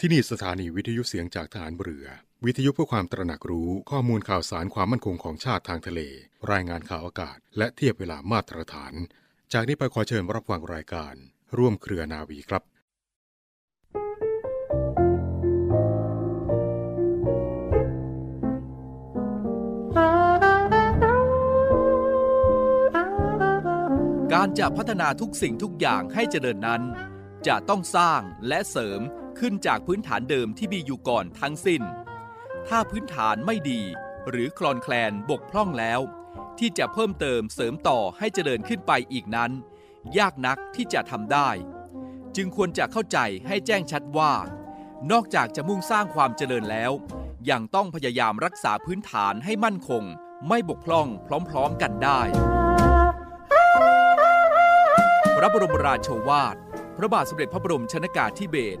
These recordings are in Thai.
ที่นี่สถานีวิทยุเสียงจากฐานเรือ วิทยุเพื่อความตระหนักรู้ข้อมูลข่าวสารความมั่นคงของชาติทางทะเล รายงานข่าวอากาศ และเทียบเวลามาตรฐาน จากนี้ไปขอเชิญรับฟังรายการ ร่วมเครือนาวีครับการจะพัฒนาทุกสิ่งทุกอย่างให้เจริญนั้น จะต้องสร้างและเสริม ขึ้นจากพื้นฐานเดิมที่มีอยู่ก่อนทั้งสิ้น ถ้าพื้นฐานไม่ดี หรือคลอนแคลนบกพร่องแล้ว ที่จะเพิ่มเติมเสริมต่อให้เจริญขึ้นไปอีกนั้น ยากนักที่จะทำได้ จึงควรจะเข้าใจให้แจ้งชัดว่า นอกจากจะมุ่งสร้างความเจริญแล้ว ยังต้องพยายามรักษาพื้นฐานให้มั่นคง ไม่บกพร่องพร้อมๆกันได้พระบรมราโชวาท พระบาทสมเด็จพระบรมชนากาธิเบศร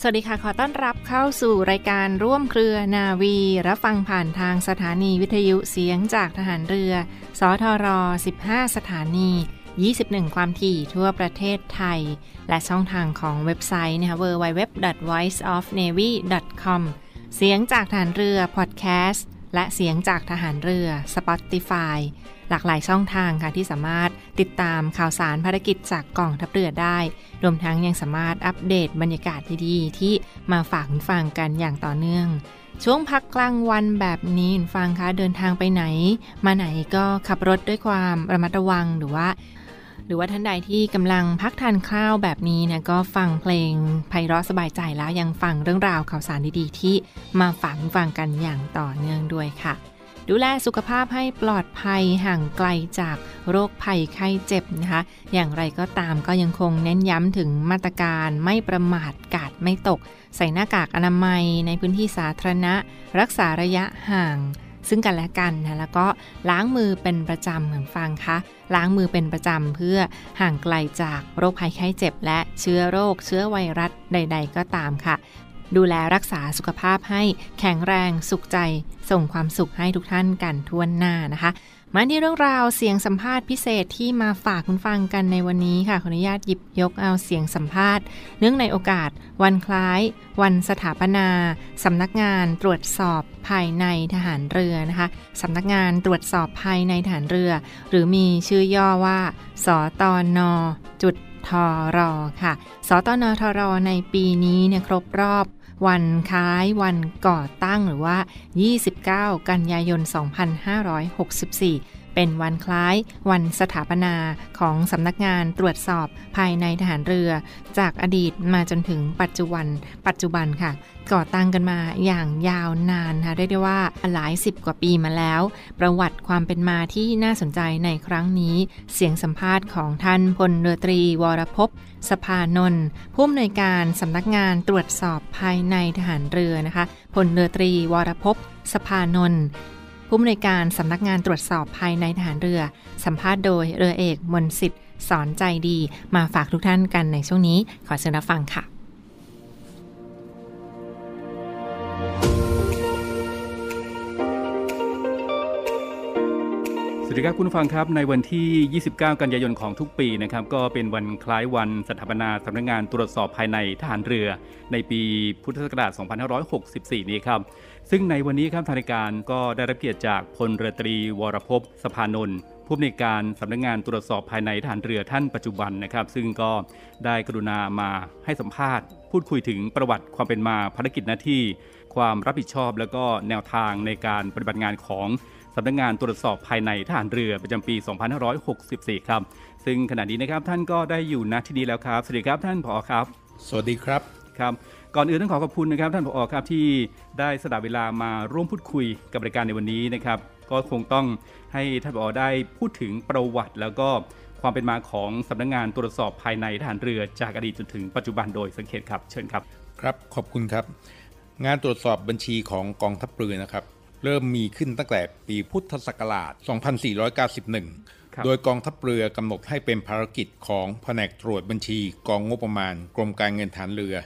สวัสดีค่ะ ขอต้อนรับเข้าสู่รายการร่วมเครือนาวี รับฟังผ่านทางสถานีวิทยุเสียงจากทหารเรือ สทร 15 สถานี 21 ความถี่ทั่วประเทศไทย และช่องทางของเว็บไซต์นะคะ www.voiceofnavy.com เสียงจากทหารเรือพอดแคสต์ และเสียงจากทหารเรือ Spotify หลากหลายช่องทางค่ะที่สามารถติดตามข่าวสารภารกิจจากกองทัพเรือได้ รวมทั้งยังสามารถอัปเดตบรรยากาศดีๆ ที่มาฝากคุณฟังกันอย่างต่อเนื่อง ช่วงพักกลางวันแบบนี้คุณฟังคะเดินทางไปไหน มาไหนก็ขับรถด้วยความระมัดระวังหรือว่า หรือว่าท่านใดที่กำลังพักทานข้าวแบบนี้นะก็ฟังเพลงไพเราะสบายใจแล้วยังฟังเรื่องราวข่าวสารดีๆ ที่มาฝากคุณฟังกันอย่างต่อเนื่องด้วยค่ะ ดูแลสุขภาพให้ปลอดภัยห่างไกลจากโรคภัยไข้เจ็บนะคะ อย่างไรก็ตามก็ยังคงเน้นย้ำถึงมาตรการไม่ประมาทกาดไม่ตก ใส่หน้ากากอนามัยในพื้นที่สาธารณะ รักษาระยะห่าง ซึ่งกันและกันนะแล้วก็ล้างมือเป็นประจำเหมือนฟังคะล้างมือเป็นประจำเพื่อห่างไกลจากโรคภัยไข้เจ็บ และเชื้อโรคเชื้อไวรัสใด ๆ ก็ตามค่ะ ดูแลรักษาสุขภาพให้แข็งแรงสุขใจ ส่งความสุขให้ทุกท่านกันทั่วหน้านะคะ มาที่เรื่องราวเสียงสัมภาษณ์พิเศษที่มาฝากคุณฟังกันในวันนี้ค่ะขออนุญาตหยิบยกเอาเสียงสัมภาษณ์ เนื่องในโอกาส วันคล้าย วันสถาปนาสำนักงานตรวจสอบภายในทหารเรือนะคะสำนักงานตรวจสอบภายในทหารเรือ หรือมีชื่อย่อว่า สตนจุดทรค่ะ สตนทรในปีนี้เนี่ยครบรอบ วันคล้ายวันก่อตั้งหรือว่า 29 กันยายน 2564 เป็นวันคล้ายวันสถาปนาของสำนักงานตรวจสอบภายในทหารเรือ จากอดีตมาจนถึงปัจจุบัน ปัจจุบันค่ะ ก่อตั้งกันมาอย่างยาวนานค่ะเรียกได้ว่าหลายสิบกว่าปีมาแล้ว ประวัติความเป็นมาที่น่าสนใจในครั้งนี้ เสียงสัมภาษณ์ของท่านพลเรือตรี วรพสภานนท์ผู้อำนวยการสำนักงานตรวจสอบภายในทหารเรือนะคะพลเรือตรี วรพสภานนท์ผู้อำนวยการสำนักงานตรวจสอบภายในทหารเรือ สัมภาษณ์โดยเรือเอกมนสิทธิ์สอนใจดี มาฝากทุกท่านกันในช่วงนี้ ขอเชิญรับฟังค่ะ สวัสดีครับคุณฟังครับในวันที่ 29 กันยายนของทุกปีนะครับก็เป็นวันคล้ายวันสถาปนาสำนักงานตรวจสอบภายในทหารเรือ ในปีพุทธศักราช 2564 นี้ครับซึ่งในวันนี้ครับทางรายการก็ได้รับเกียรติจากพลเรือตรี วรพสภานนท์ผู้อำนวยการสำนักงานตรวจสอบภายในทหารเรือท่านปัจจุบันนะครับ ซึ่งก็ได้กรุณามาให้สัมภาษณ์ พูดคุยถึงประวัติความเป็นมาภารกิจหน้าที่ ความรับผิดชอบ แล้วก็แนวทางในการปฏิบัติงานของ สำนักงานตรวจสอบภายในทหารเรือประจำปี 2564 ครับ ซึ่งขณะนี้นะครับท่านก็ได้อยู่ณที่นี้แล้วครับสวัสดีครับท่านผอครับ สวัสดีครับครับก่อนอื่นต้องขอขอบคุณนะครับท่านผอครับที่ได้สละเวลามาร่วมพูดคุยกับรายการในวันนี้นะครับก็คงต้องให้ท่านผอได้พูดถึงประวัติ แล้วก็ความเป็นมาของสำนักงงานตรวจสอบภายในทหารเรือจากอดีตจนถึงปัจจุบันโดยสังเกตครับเชิญครับครับขอบคุณครับ งานตรวจสอบบัญชีของกองทัพเรือนะครับ เริ่มมีขึ้นตั้งแต่ปีพุทธศักราช 2491ครับโดยกองทัพเรือกำหนดให้เป็นภารกิจของแผนกตรวจบัญชีกองงบประมาณ กรมการเงินฐานเรือ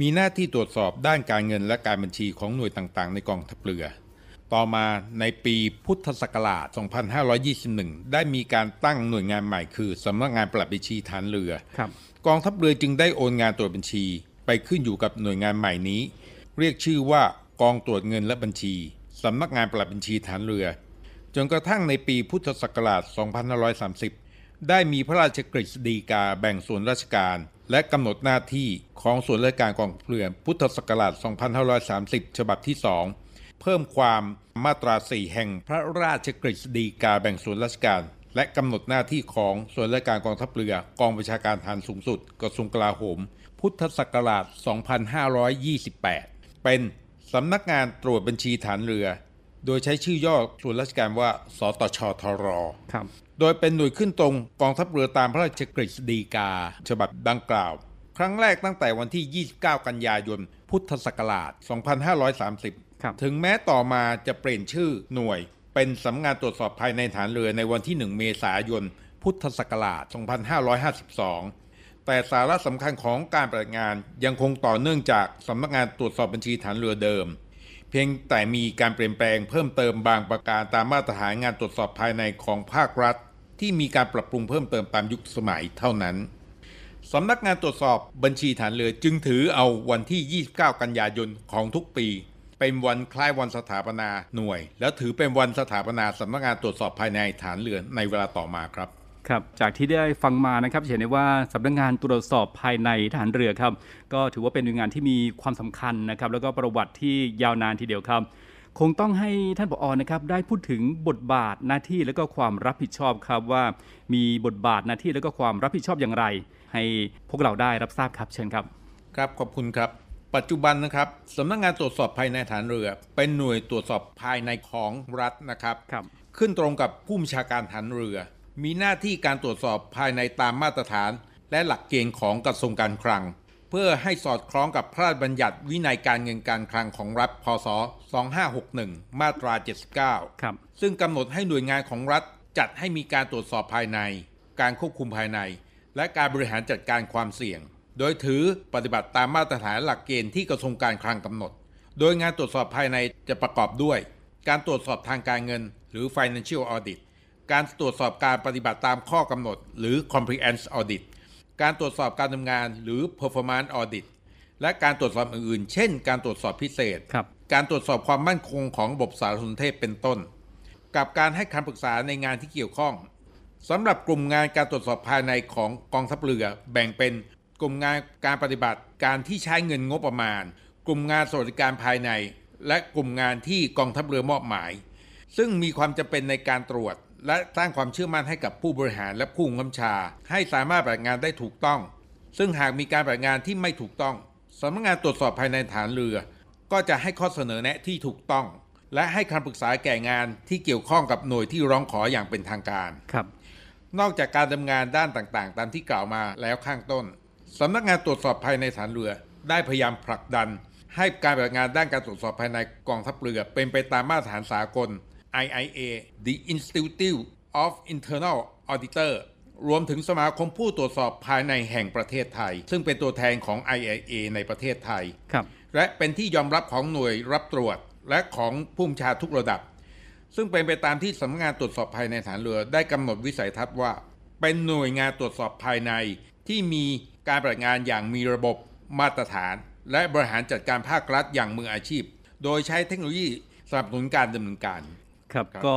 มีหน้าที่ตรวจสอบด้านการเงินและการบัญชีของหน่วยต่างๆ ในกองทัพเรือ ต่อมาในปีพุทธศักราช 2521 ได้มีการตั้งหน่วยงานใหม่คือสำนักงานปลัดบัญชีฐานเรือครับกองทัพเรือจึงได้โอนงานตรวจบัญชี ไปขึ้นอยู่กับหน่วยงานใหม่นี้ เรียกชื่อว่ากองตรวจเงินและบัญชี สำนักงานปลัดบัญชีฐานเรือ จนกระทั่งในปีพุทธศักราช 2530 ได้มีพระราชกฤษฎีกาแบ่งส่วนราชการ และกำหนดหน้าที่ของส่วนราชการกองเรือพุทธศักราช 2530 ฉบับที่ 2 เพิ่มความมาตรา 4 แห่งพระราชกฤษฎีกาแบ่งส่วนราชการ และกำหนดหน้าที่ของส่วนราชการกองทัพเรือกองประชาการทหารสูงสุดกระทรวงกลาโหม พุทธศักราช 2528 เป็น สำนักงานตรวจบัญชีฐานเรือ โดยใช้ชื่อย่อส่วนราชการว่า สตชทรครับโดยเป็นหน่วยขึ้นตรงกองทัพเรือตามพระราชกฤษฎีกา ฉบับดังกล่าว ครั้งแรกตั้งแต่วันที่ 29 กันยายน พุทธศักราช 2530ครับถึงแม้ต่อมาจะเปลี่ยนชื่อหน่วย เป็นสำนักงานตรวจสอบภายในฐานเรือในวันที่ 1 เมษายน พุทธศักราช 2552 แต่สาระสำคัญของการปฏิบัติงานยังคงต่อเนื่องจากสำนักงานตรวจสอบบัญชีฐานเรือเดิม เพียงแต่มีการเปลี่ยนแปลงเพิ่มเติมบางประการตามมาตรฐานงานตรวจสอบภายในของภาครัฐ ที่มีการปรับปรุงเพิ่มเติมตามยุคสมัยเท่านั้นสำนักงานตรวจสอบบัญชีฐานเรือจึงถือเอาวันที่ 29 กันยายนของทุกปี เป็นวันคล้ายวันสถาปนาหน่วย แล้วถือเป็นวันสถาปนาสำนักงานตรวจสอบภายในฐานเรือในเวลาต่อมาครับ ครับจากที่ได้ฟังมานะครับจะเห็นได้ว่าสำนักงานตรวจสอบภายในทหารเรือครับ ก็ถือว่าเป็นหน่วยงานที่มีความสำคัญนะครับ แล้วก็ประวัติที่ยาวนานทีเดียวครับ คงต้องให้ท่านผอนะครับ ได้พูดถึงบทบาทหน้าที่แล้วก็ความรับผิดชอบครับว่า มีบทบาทหน้าที่แล้วก็ความรับผิดชอบอย่างไร ให้พวกเราได้รับทราบครับเชิญครับ ครับขอบคุณครับ ปัจจุบันนะครับสำนักงานตรวจสอบภายในฐานเรือ เป็นหน่วยตรวจสอบภายในของรัฐนะครับครับขึ้นตรงกับผู้บัญชาการฐานเรือ มีหน้าที่การตรวจสอบภายในตามมาตรฐาน และหลักเกณฑ์ของกระทรวงการคลัง เพื่อให้สอดคล้องกับพระราชบัญญัติวินัยการเงินการคลังของรัฐพศ 2561 มาตรา 79 ครับ ซึ่งกำหนดให้หน่วยงานของรัฐจัดให้มีการตรวจสอบภายใน การควบคุมภายใน และการบริหารจัดการความเสี่ยง โดยถือปฏิบัติตามมาตรฐานหลักเกณฑ์ที่กระทรวงการคลังกำหนด โดยงานตรวจสอบภายในจะประกอบด้วย การตรวจสอบทางการเงิน หรือ financial audit การตรวจสอบการปฏิบัติตามข้อกำหนด หรือ compliance audit การตรวจสอบการดำเนินงานหรือ performance audit และการตรวจสอบอื่นๆ เช่น การตรวจสอบพิเศษครับการตรวจสอบความมั่นคงของระบบสารสนเทศเป็นต้น กับการให้คำปรึกษาในงานที่เกี่ยวข้องสำหรับกลุ่มงานการตรวจสอบภายในของกองทัพเรือแบ่งเป็นกลุ่มงานการปฏิบัติการที่ใช้เงินงบประมาณ กลุ่มงานสวัสดิการภายใน และกลุ่มงานที่กองทัพเรือมอบหมาย ซึ่งมีความจำเป็นในการตรวจ และสร้างความเชื่อมั่นให้กับผู้บริหารและผู้กำชา ให้สามารถปฏิบัติงานได้ถูกต้อง ซึ่งหากมีการปฏิบัติงานที่ไม่ถูกต้องสำนักงานตรวจสอบภายในฐานเรือ ก็จะให้ข้อเสนอแนะที่ถูกต้อง และให้คำปรึกษาแก่งานที่เกี่ยวข้องกับหน่วยที่ร้องขออย่างเป็นทางการครับ นอกจากการดำเนินงานด้านต่างๆ ตามที่กล่าวมาแล้วข้างต้นสำนักงานตรวจสอบภายในฐานเรือ ได้พยายามผลักดัน ให้การปฏิบัติงานด้านการตรวจสอบภายในกองทัพเรือ เป็นไปตามมาตรฐานสากล IIA The Institute of Internal Auditor รวมถึงสมาคมผู้ตรวจสอบภายในแห่งประเทศไทย ซึ่งเป็นตัวแทนของ IIA ในประเทศไทยครับและเป็นที่ยอมรับของหน่วยรับตรวจและของผู้บัญชาทุกระดับ ซึ่งเป็นไปตามที่สำนักงานตรวจสอบภายในฐานเรือ ได้กำหนดวิสัยทัศน์ว่า เป็นหน่วยงานตรวจสอบภายใน ที่มีการปฏิบัติงานอย่างมีระบบมาตรฐาน และบริหารจัดการภาครัฐอย่างมืออาชีพ โดยใช้เทคโนโลยีสนับสนุนการดำเนินการ ครับครับก็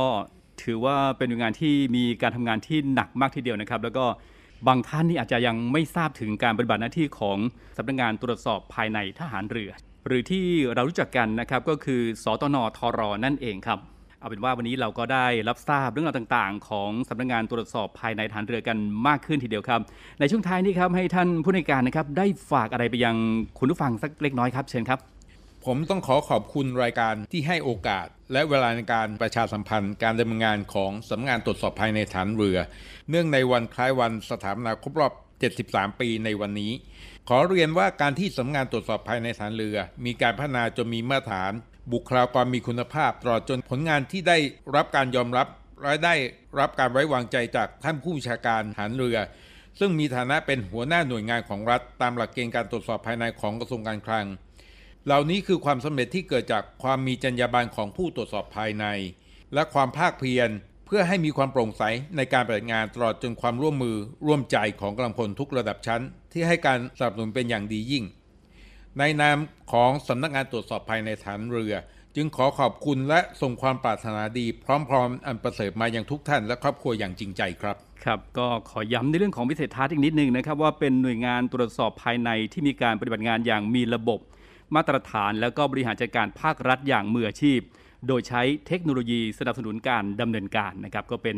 ถือว่าเป็นหน่วยงานที่มีการทำงานที่หนักมากทีเดียวนะครับ แล้วก็บางท่านนี่อาจจะยังไม่ทราบถึงการปฏิบัติหน้าที่ของสำนักงานตรวจสอบภายในทหารเรือ หรือที่เรารู้จักกันนะครับก็คือสตนทรนั่นเองครับเอาเป็นว่าวันนี้เราก็ได้รับทราบเรื่องราวต่างๆ ของสำนักงงานตรวจสอบภายในฐานเรือกันมากขึ้นทีเดียวครับ ในช่วงท้ายนี้ครับให้ท่านผู้ในวยการนะครับได้ฝากอะไรไปยังคุณผู้ฟังสักเล็กน้อยครับเชิญครับ ผมต้องขอขอบคุณรายการที่ให้โอกาส และเวลาในการประชาสัมพันธ์ การดำเนินงานของสำนักงานตรวจสอบภายในฐานเรือ เนื่องในวันคล้ายวันสถาปนาครบรอบ 73 ปีในวันนี้ ขอเรียนว่าการที่สำนักงานตรวจสอบภายในฐานเรือ มีการพัฒนาจนมีมาตรฐาน บุคลากรมีคุณภาพตลอดจนผลงานที่ได้รับการยอมรับและได้รับการไว้วางใจจากท่านผู้บัญชาการฐานเรือซึ่งมีฐานะเป็นหัวหน้าหน่วยงานของรัฐ ตามหลักเกณฑ์การตรวจสอบภายในของกระทรวงการคลัง เหล่านี้คือความสำเร็จที่เกิดจากความมีจรรยาบรรณของผู้ตรวจสอบภายใน และความภาคเพียรเพื่อให้มีความโปร่งใสในการปฏิบัติงานตลอดจนความร่วมมือร่วมใจของกำลังพลทุกระดับชั้น ที่ให้การสนับสนุนเป็นอย่างดียิ่ง ในนามของสำนักงานตรวจสอบภายในฐานเรือ จึงขอขอบคุณและส่งความปรารถนาดี พร้อมๆ อันประเสริฐมาอยังทุกท่านและครอบครัวอย่างจริงใจครับครับก็ขอย้ำในเรื่องของวิสัยทัศน์อีกนิดนึงนะครับว่าเป็นหน่วยงานตรวจสอบภายในที่มีการปฏิบัติงานอย่างมีระบบ มาตรฐานแล้วก็บริหารจัดการภาครัฐอย่างมืออาชีพ โดยใช้เทคโนโลยีสนับสนุนการดำเนินการนะครับก็เป็น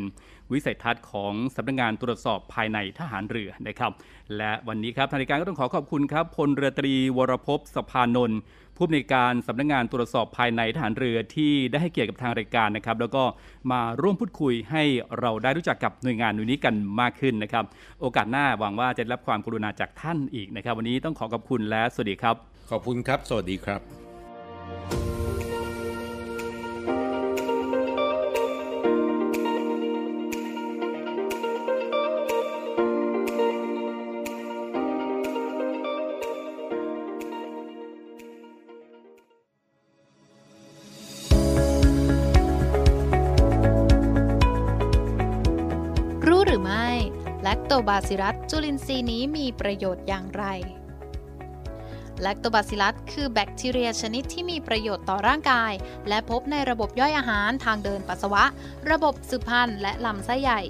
วิสัยทัศน์ของสำนักงานตรวจสอบภายในทหารเรือนะครับ และวันนี้ครับทางรายการก็ต้องขอขอบคุณครับพลเรือตรีวรพสภานนท์ผู้อำนวยการสำนักงานตรวจสอบภายในทหารเรือที่ได้ให้เกียรติกับทางรายการนะครับ แล้วก็มาร่วมพูดคุยให้เราได้รู้จักกับหน่วยงานหน่วยนี้กันมากขึ้นนะครับ โอกาสหน้าหวังว่าจะได้รับความกรุณาจากท่านอีกนะครับ วันนี้ต้องขอขอบคุณและสวัสดีครับ ขอบคุณครับ สวัสดีครับรู้หรือไม่แลคโตบาซิลัสจุลินทรีย์นี้มีประโยชน์อย่างไร akhlak atau basilat คือแบคทีเรียชนิดที่มีประโยชน์ต่อร่างกาย และพบในระบบย่อยอาหารทางเดินปัสสาวะ ระบบสืบพันธุ์และลำไส้ใหญ่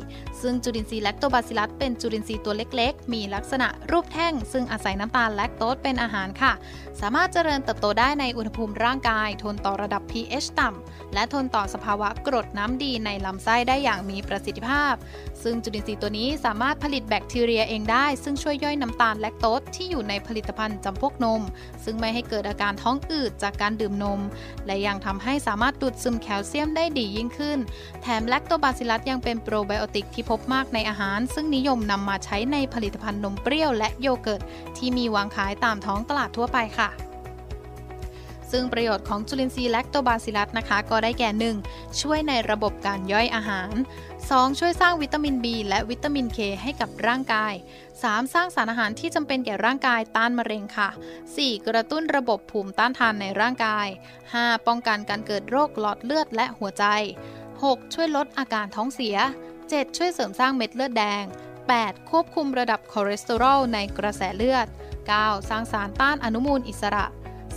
ซึ่งจุลินทรีย์แลคโตบาซิลัสเป็นจุลินทรีย์ตัวเล็กๆ มีลักษณะรูปแท่ง ซึ่งอาศัยน้ำตาลแลคโตสเป็นอาหารค่ะ สามารถเจริญเติบโตได้ในอุณหภูมิร่างกาย ทนต่อระดับ pH ต่ำและทนต่อสภาวะกรดน้ำดีในลำไส้ได้อย่างมีประสิทธิภาพ ซึ่งจุลินทรีย์ตัวนี้สามารถผลิตแบคทีเรียเองได้ ซึ่งช่วยย่อยน้ำตาลแลคโตสที่อยู่ในผลิตภัณฑ์จำพวกนม ซึ่งไม่ให้เกิดอาการท้องอืดจากการดื่มนม และยังทำให้สามารถดูดซึมแคลเซียมได้ดียิ่งขึ้น แถมแลคโตบาซิลัสยังเป็นโปรไบโอติกที่พบมากในอาหาร ซึ่งนิยมนำมาใช้ในผลิตภัณฑ์นมเปรี้ยวและโยเกิร์ตที่มีวางขายตามท้องตลาดทั่วไปค่ะ ซึ่งประโยชน์ของจุลินทรีย์แลคโตบาซิลัสนะคะ ก็ได้แก่ 1. ช่วยในระบบการย่อยอาหาร 2. ช่วยสร้างวิตามิน B และวิตามิน K ให้กับร่างกาย 3. สร้างสารอาหารที่จำเป็นแก่ร่างกายต้านมะเร็งค่ะ 4. กระตุ้นระบบภูมิต้านทานในร่างกาย 5. ป้องกันการเกิดโรคหลอดเลือดและหัวใจ 6. ช่วยลดอาการท้องเสีย 7. ช่วยเสริมสร้างเม็ดเลือดแดง 8. ควบคุมระดับคอเลสเตอรอลในกระแสเลือด 9. สร้างสารต้านอนุมูลอิสระ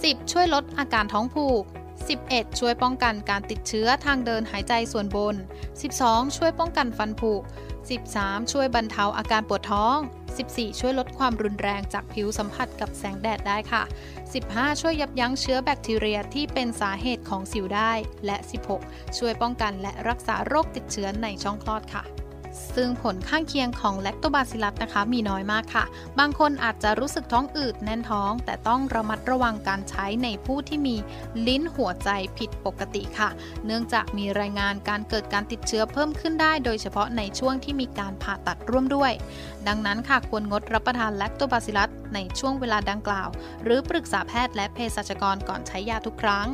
10. ช่วยลดอาการท้องผูก 11. ช่วยป้องกันการติดเชื้อทางเดินหายใจส่วนบน 12. ช่วยป้องกันฟันผุ 13. ช่วยบรรเทาอาการปวดท้อง 14. ช่วยลดความรุนแรงจากผิวสัมผัสกับแสงแดดได้ค่ะ 15. ช่วยยับยั้งเชื้อแบคทีเรียที่เป็นสาเหตุของสิวได้ และ 16. ช่วยป้องกันและรักษาโรคติดเชื้อในช่องคลอดค่ะ ซึ่งผลข้างเคียงของแลคโตบาซิลัสนะคะมีน้อยมากค่ะ บางคนอาจจะรู้สึกท้องอืดแน่นท้อง แต่ต้องระมัดระวังการใช้ในผู้ที่มีลิ้นหัวใจผิดปกติค่ะ เนื่องจากมีรายงานการเกิดการติดเชื้อเพิ่มขึ้นได้ โดยเฉพาะในช่วงที่มีการผ่าตัดร่วมด้วย ดังนั้นค่ะควรงดรับประทานแลคโตบาซิลัสในช่วงเวลาดังกล่าว หรือปรึกษาแพทย์และเภสัชกรก่อนใช้ยาทุกครั้ง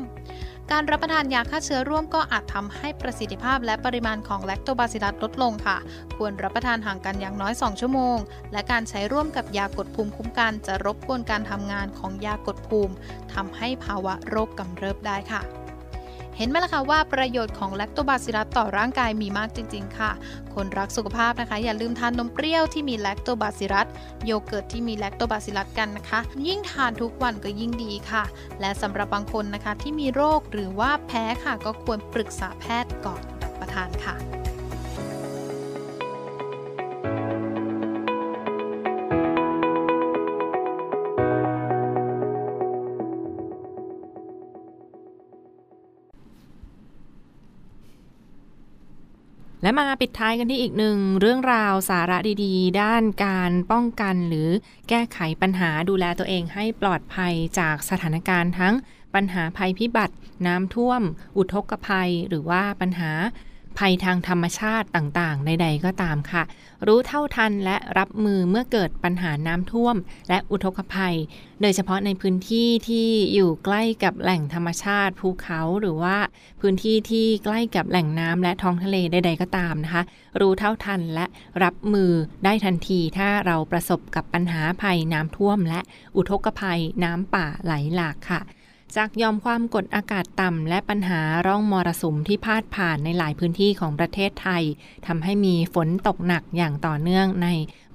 การรับประทานยาฆ่าเชื้อร่วมก็อาจทำให้ประสิทธิภาพและปริมาณของแลคโตบาซิลลัสลดลงค่ะ ควรรับประทานห่างกันอย่างน้อย 2 ชั่วโมง และการใช้ร่วมกับยากดภูมิคุ้มกัน จะรบกวนการทำงานของยากดภูมิทำให้ภาวะโรคกำเริบได้ค่ะ เห็นไหมล่ะคะว่าประโยชน์ของแลคโตบาซิลัสต่อร่างกายมีมากจริง ๆ ค่ะ คนรักสุขภาพนะคะ อย่าลืมทานนมเปรี้ยวที่มีแลคโตบาซิลัสโยเกิร์ตที่มีแลคโตบาซิลลัสกันนะคะ ยิ่งทานทุกวันก็ยิ่งดีค่ะ และสำหรับบางคนนะคะที่มีโรคหรือว่าแพ้ค่ะก็ควรปรึกษาแพทย์ก่อนรับประทานค่ะ และมาปิดท้ายกันที่อีกหนึ่งเรื่องราวสาระดีๆ ด้านการป้องกันหรือแก้ไขปัญหาดูแลตัวเองให้ปลอดภัยจากสถานการณ์ทั้งปัญหาภัยพิบัติ น้ำท่วม อุทกภัย หรือว่าปัญหา ภัยทางธรรมชาติต่างๆ ใดๆก็ตามค่ะ รู้เท่าทันและรับมือเมื่อเกิดปัญหาน้ำท่วม และอุทกภัย โดยเฉพาะในพื้นที่ที่อยู่ใกล้กับแหล่งธรรมชาติภูเขาหรือว่าพื้นที่ที่ใกล้กับแหล่งน้ำและท้องทะเลใด ๆ ก็ตามนะคะ รู้เท่าทันและรับมือได้ทันทีถ้าเราประสบกับปัญหาภัยน้ำท่วม และอุทกภัยน้ำป่าไหลหลากค่ะ จากยอมความกดอากาศต่ำ และปัญหาร่องมรสุมที่พาดผ่านในหลายพื้นที่ของประเทศไทยทำให้มีฝนตกหนักอย่างต่อเนื่องใน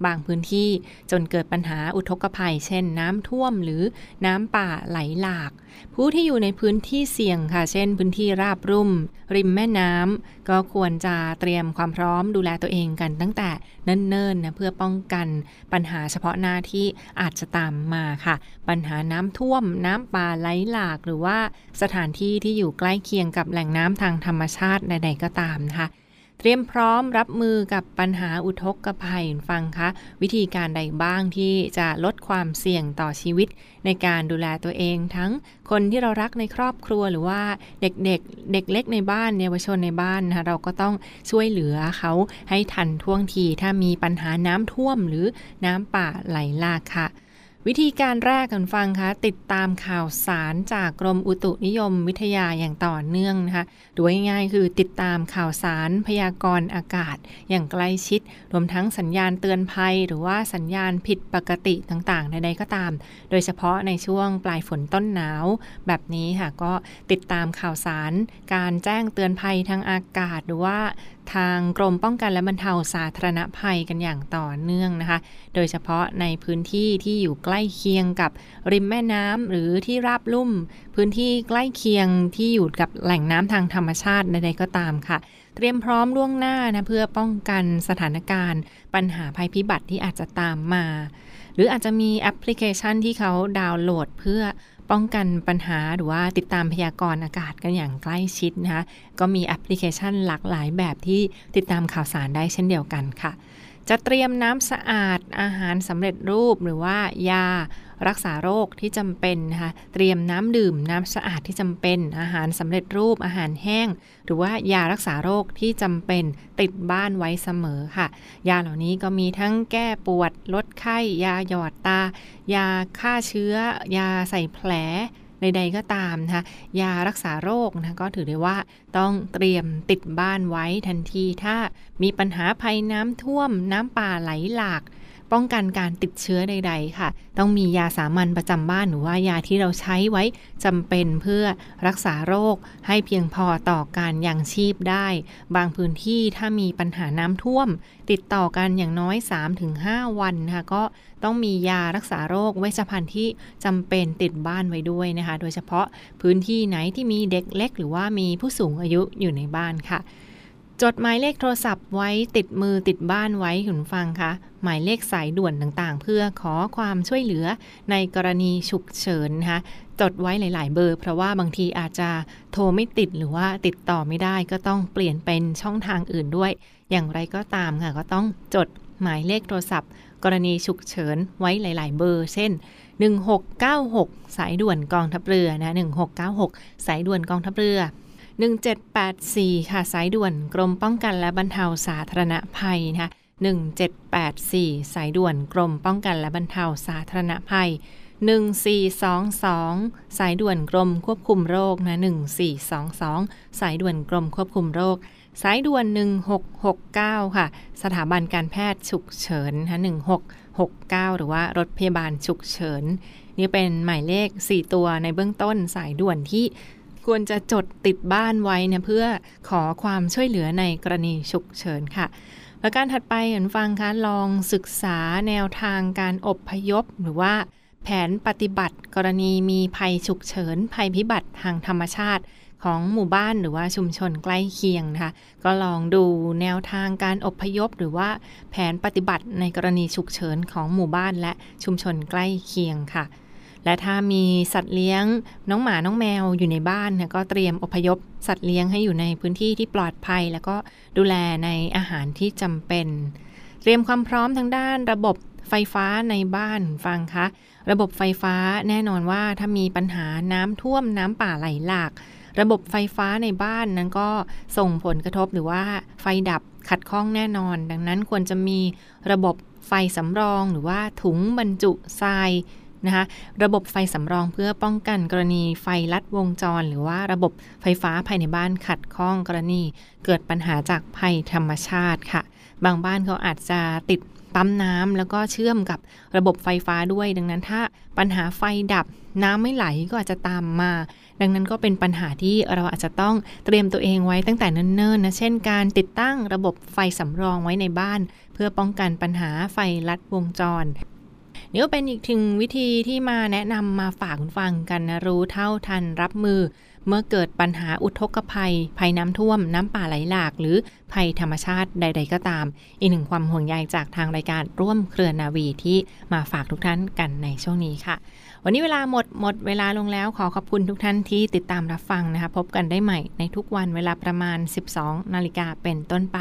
บางพื้นที่จนเกิดปัญหาอุทกภัย เช่นน้ำท่วมหรือน้ำป่าไหลหลาก ผู้ที่อยู่ในพื้นที่เสี่ยงค่ะ เช่น พื้นที่ราบรุ่ม ริมแม่น้ำก็ควรจะเตรียมความพร้อมดูแลตัวเองกันตั้งแต่เนิ่นๆนะเพื่อป้องกันปัญหาเฉพาะหน้าที่อาจจะตามมาค่ะ ปัญหาน้ำท่วม น้ำป่าไหลหลากหรือว่าสถานที่ที่อยู่ใกล้เคียงกับแหล่งน้ำทางธรรมชาติใดๆก็ตามนะคะ เตรียมพร้อมรับมือกับปัญหาอุทกภัยฟังคะวิธีการใดบ้างที่จะลดความเสี่ยงต่อชีวิต ในการดูแลตัวเองทั้งคนที่เรารักในครอบครัวหรือว่าเด็กๆเเด็กเล็กในบ้านเยาวชนในบ้านนะคะเราก็ต้องช่วยเหลือเขาให้ทันท่วงทีถ้ามีปัญหาน้ำท่วมหรือน้ำป่าไหลหลากค่ะ วิธีการแรกกันฟังคะติดตามข่าวสารจากกรมอุตุนิยมวิทยาอย่างต่อเนื่องนะคะดูง่ายๆคือติดตามข่าวสารพยากรณ์อากาศ อย่างใกล้ชิด รวมทั้งสัญญาณเตือนภัย หรือว่าสัญญาณผิดปกติต่างๆ ใดๆก็ตาม โดยเฉพาะในช่วงปลายฝนต้นหนาว แบบนี้ค่ะก็ติดตามข่าวสาร การแจ้งเตือนภัยทางอากาศหรือว่า ทางกรมป้องกันและบรรเทาสาธารณภัยกันอย่างต่อเนื่องนะคะ โดยเฉพาะในพื้นที่ที่อยู่ใกล้เคียงกับริมแม่น้ำหรือที่ราบลุ่ม พื้นที่ใกล้เคียงที่อยู่กับแหล่งน้ำทางธรรมชาติใดๆก็ตามค่ะ เตรียมพร้อมล่วงหน้านะเพื่อป้องกันสถานการณ์ ปัญหาภัยพิบัติที่อาจจะตามมา หรืออาจจะมีแอปพลิเคชันที่เขาดาวน์โหลดเพื่อ ป้องกันปัญหาหรือว่าติดตามพยากรณ์อากาศกันอย่างใกล้ชิดนะคะก็มีแอปพลิเคชันหลากหลายแบบที่ติดตามข่าวสารได้เช่นเดียวกันค่ะ จะเตรียมน้ำสะอาดอาหารสำเร็จรูปหรือว่ายารักษาโรคที่จำเป็นนะคะเตรียมน้ำดื่มน้ำสะอาดที่จำเป็น อาหารสำเร็จรูปอาหารแห้ง หรือว่ายารักษาโรคที่จำเป็นติดบ้านไว้เสมอค่ะ ยาเหล่านี้ก็มีทั้งแก้ปวด ลดไข้ ยาหยอดตา ยาฆ่าเชื้อ ยาใส่แผล ใดๆก็ตามนะคะยารักษาโรคนะก็ถือได้ว่าต้องเตรียมติดบ้านไว้ทันทีถ้ามีปัญหาภัยน้ำท่วมน้ำป่าไหลหลาก ป้องกันการติดเชื้อใด ๆ ค่ะ ต้องมียาสามัญประจำบ้านหรือว่ายาที่เราใช้ไว้จำเป็นเพื่อรักษาโรคให้เพียงพอต่อการยังชีพได้ บางพื้นที่ถ้ามีปัญหาน้ำท่วม ติดต่อกันอย่างน้อย 3-5 วันนะคะก็ต้องมียารักษาโรคเวชภัณฑ์ที่จำเป็นติดบ้านไว้ด้วยนะคะ โดยเฉพาะพื้นที่ไหนที่มีเด็กเล็ก หรือว่ามีผู้สูงอายุอยู่ในบ้านค่ะ จดหมายเลขโทรศัพท์ไว้ติดมือติดบ้านไว้คุณฟังคะหมายเลขสายด่วนต่างๆ เพื่อขอความช่วยเหลือในกรณีฉุกเฉินนะคะจดไว้หลายๆ เบอร์ เพราะว่าบางทีอาจจะโทรไม่ติดหรือว่าติดต่อไม่ได้ก็ต้องเปลี่ยนเป็นช่องทางอื่นด้วย อย่างไรก็ตามค่ะก็ต้องจดหมายเลขโทรศัพท์ กรณีฉุกเฉินไว้หลายๆ เบอร์ เช่น 1696 สายด่วนกองทัพเรือนะ1696 สายด่วนกองทัพเรือ 1784 ค่ะ สายด่วนกรมป้องกันและบรรเทาสาธารณภัยนะคะ1784 สายด่วนกรมป้องกันและบรรเทาสาธารณภัย 1422 สายด่วนกรมควบคุมโรคนะ1422 สายด่วนกรมควบคุมโรค สายด่วน 1669 ค่ะ สถาบันการแพทย์ฉุกเฉินนะ1669 หรือว่ารถพยาบาลฉุกเฉิน นี่เป็นหมายเลข 4 ตัวในเบื้องต้นสายด่วนที่ ควรจะจดติดบ้านไว้นะเพื่อขอความช่วยเหลือในกรณีฉุกเฉินค่ะประการถัดไปเห็นฟังคะลองศึกษาแนวทางการอบพยพ หรือว่าแผนปฏิบัติกรณีมีภัยฉุกเฉิน ภัยพิบัติทางธรรมชาติของหมู่บ้านหรือว่าชุมชนใกล้เคียงนะคะก็ลองดูแนวทางการอบพยพ หรือว่าแผนปฏิบัติในกรณีฉุกเฉินของหมู่บ้านและชุมชนใกล้เคียงค่ะ และถ้ามีสัตว์เลี้ยงน้องหมาน้องแมวอยู่ในบ้านนะก็เตรียมอพยพสัตว์เลี้ยงให้อยู่ในพื้นที่ที่ปลอดภัย แล้วก็ดูแลในอาหารที่จำเป็น เตรียมความพร้อมทางด้านระบบไฟฟ้าในบ้านฟังคะระบบไฟฟ้าแน่นอนว่าถ้ามีปัญหาน้ำท่วมน้ำป่าไหลหลาก ระบบไฟฟ้าในบ้านนั้นก็ส่งผลกระทบหรือว่าไฟดับขัดข้องแน่นอน ดังนั้นควรจะมีระบบไฟสำรองหรือว่าถุงบรรจุทราย นะคะระบบไฟสำรองเพื่อป้องกันกรณีไฟลัดวงจร หรือว่าระบบไฟฟ้าภายในบ้านขัดข้องกรณี เกิดปัญหาจากภัยธรรมชาติค่ะ บางบ้านเขาอาจจะติดปั๊มน้ำแล้วก็เชื่อมกับระบบไฟฟ้าด้วย ดังนั้นถ้าปัญหาไฟดับน้ำไม่ไหลก็อาจจะตามมา ดังนั้นก็เป็นปัญหาที่เราอาจจะต้องเตรียมตัวเองไว้ตั้งแต่เนิ่นๆนะเช่นการติดตั้งระบบไฟสำรองไว้ในบ้าน เพื่อป้องกันปัญหาไฟลัดวงจร นี่ก็เป็นอีกถึงวิธีที่มาแนะนำมาฝากคุณฟังกันนะรู้เท่าทันรับมือ เมื่อเกิดปัญหาอุทกภัย ภัยน้ำท่วม น้ำป่าไหลหลาก หรือภัยธรรมชาติใด ๆ ก็ตาม อีกหนึ่งความห่วงใยจากทางรายการร่วมเครือนาวีที่มาฝากทุกท่านกันในช่วงนี้ค่ะ วันนี้เวลาหมดหมดเวลาลงแล้วขอขอบคุณทุกท่านที่ติดตามรับฟังนะคะพบกันได้ใหม่ในทุกวันเวลาประมาณ 12 นาฬิกาเป็นต้นไป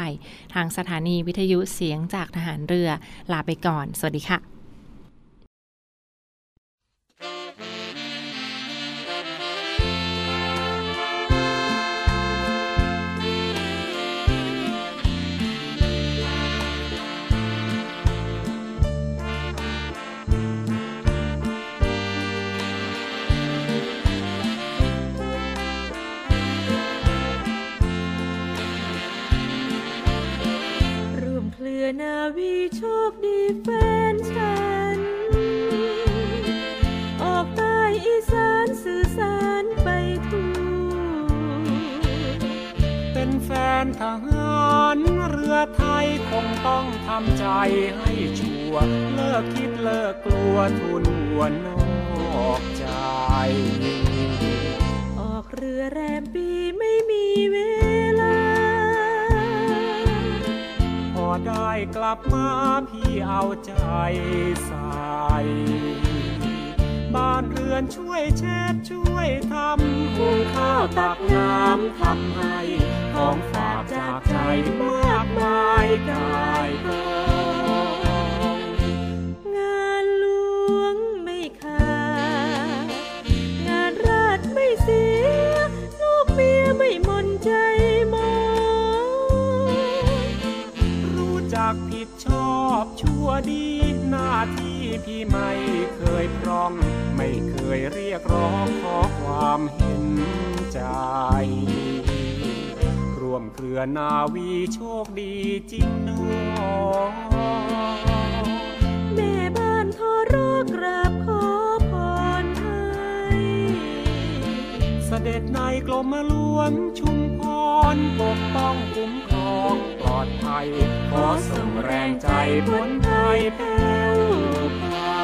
ทางสถานีวิทยุเสียงจากทหารเรือลาไปก่อน สวัสดีค่ะ นาวีโชคดีแฟนฉัน ออกใต้อีสานสื่อสารไปทั่วเป็นแฟนทหารเรือไทยคงต้องทำใจให้ชัวร์เลิกคิดเลิกกลัวทุนหัวนอกใจ ออกเรือแรมปีไม่มีเว ได้กลับมาพี่เอาใจใส่บ้านเรือนช่วยเช็ดช่วยทำหุงข้าวตักน้ำทำให้ของฝากจากใจมากมายกา เคยพร่อง ไม่เคยเรียกร้องขอความเห็นใจร่วมเครือนาวีโชคดีจริงหนอแม่บ้านขอรอกราบขอพรให้เสด็จในกรมหลวงชุมพรปกป้องคุ้มครองปลอดภัย ขอส่งแรงใจพ้นภัยแผ้วพา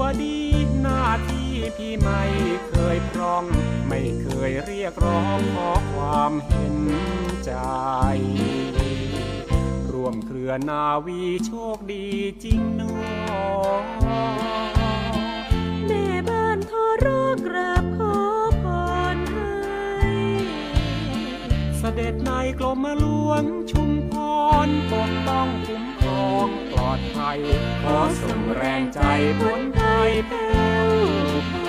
วดีหน้าที่พี่ไม่เคยพร่อง ไม่เคยเรียกร้องขอความเห็นใจร่วมเครือนาวีโชคดีจริงหนอแม่บ้านขอรอกราบขอพรให้เสด็จในกรมหลวงชุมพรปกป้องคุ้ม องปลอดภัย ขอส่งแรงใจพ้นภัยแผ้ว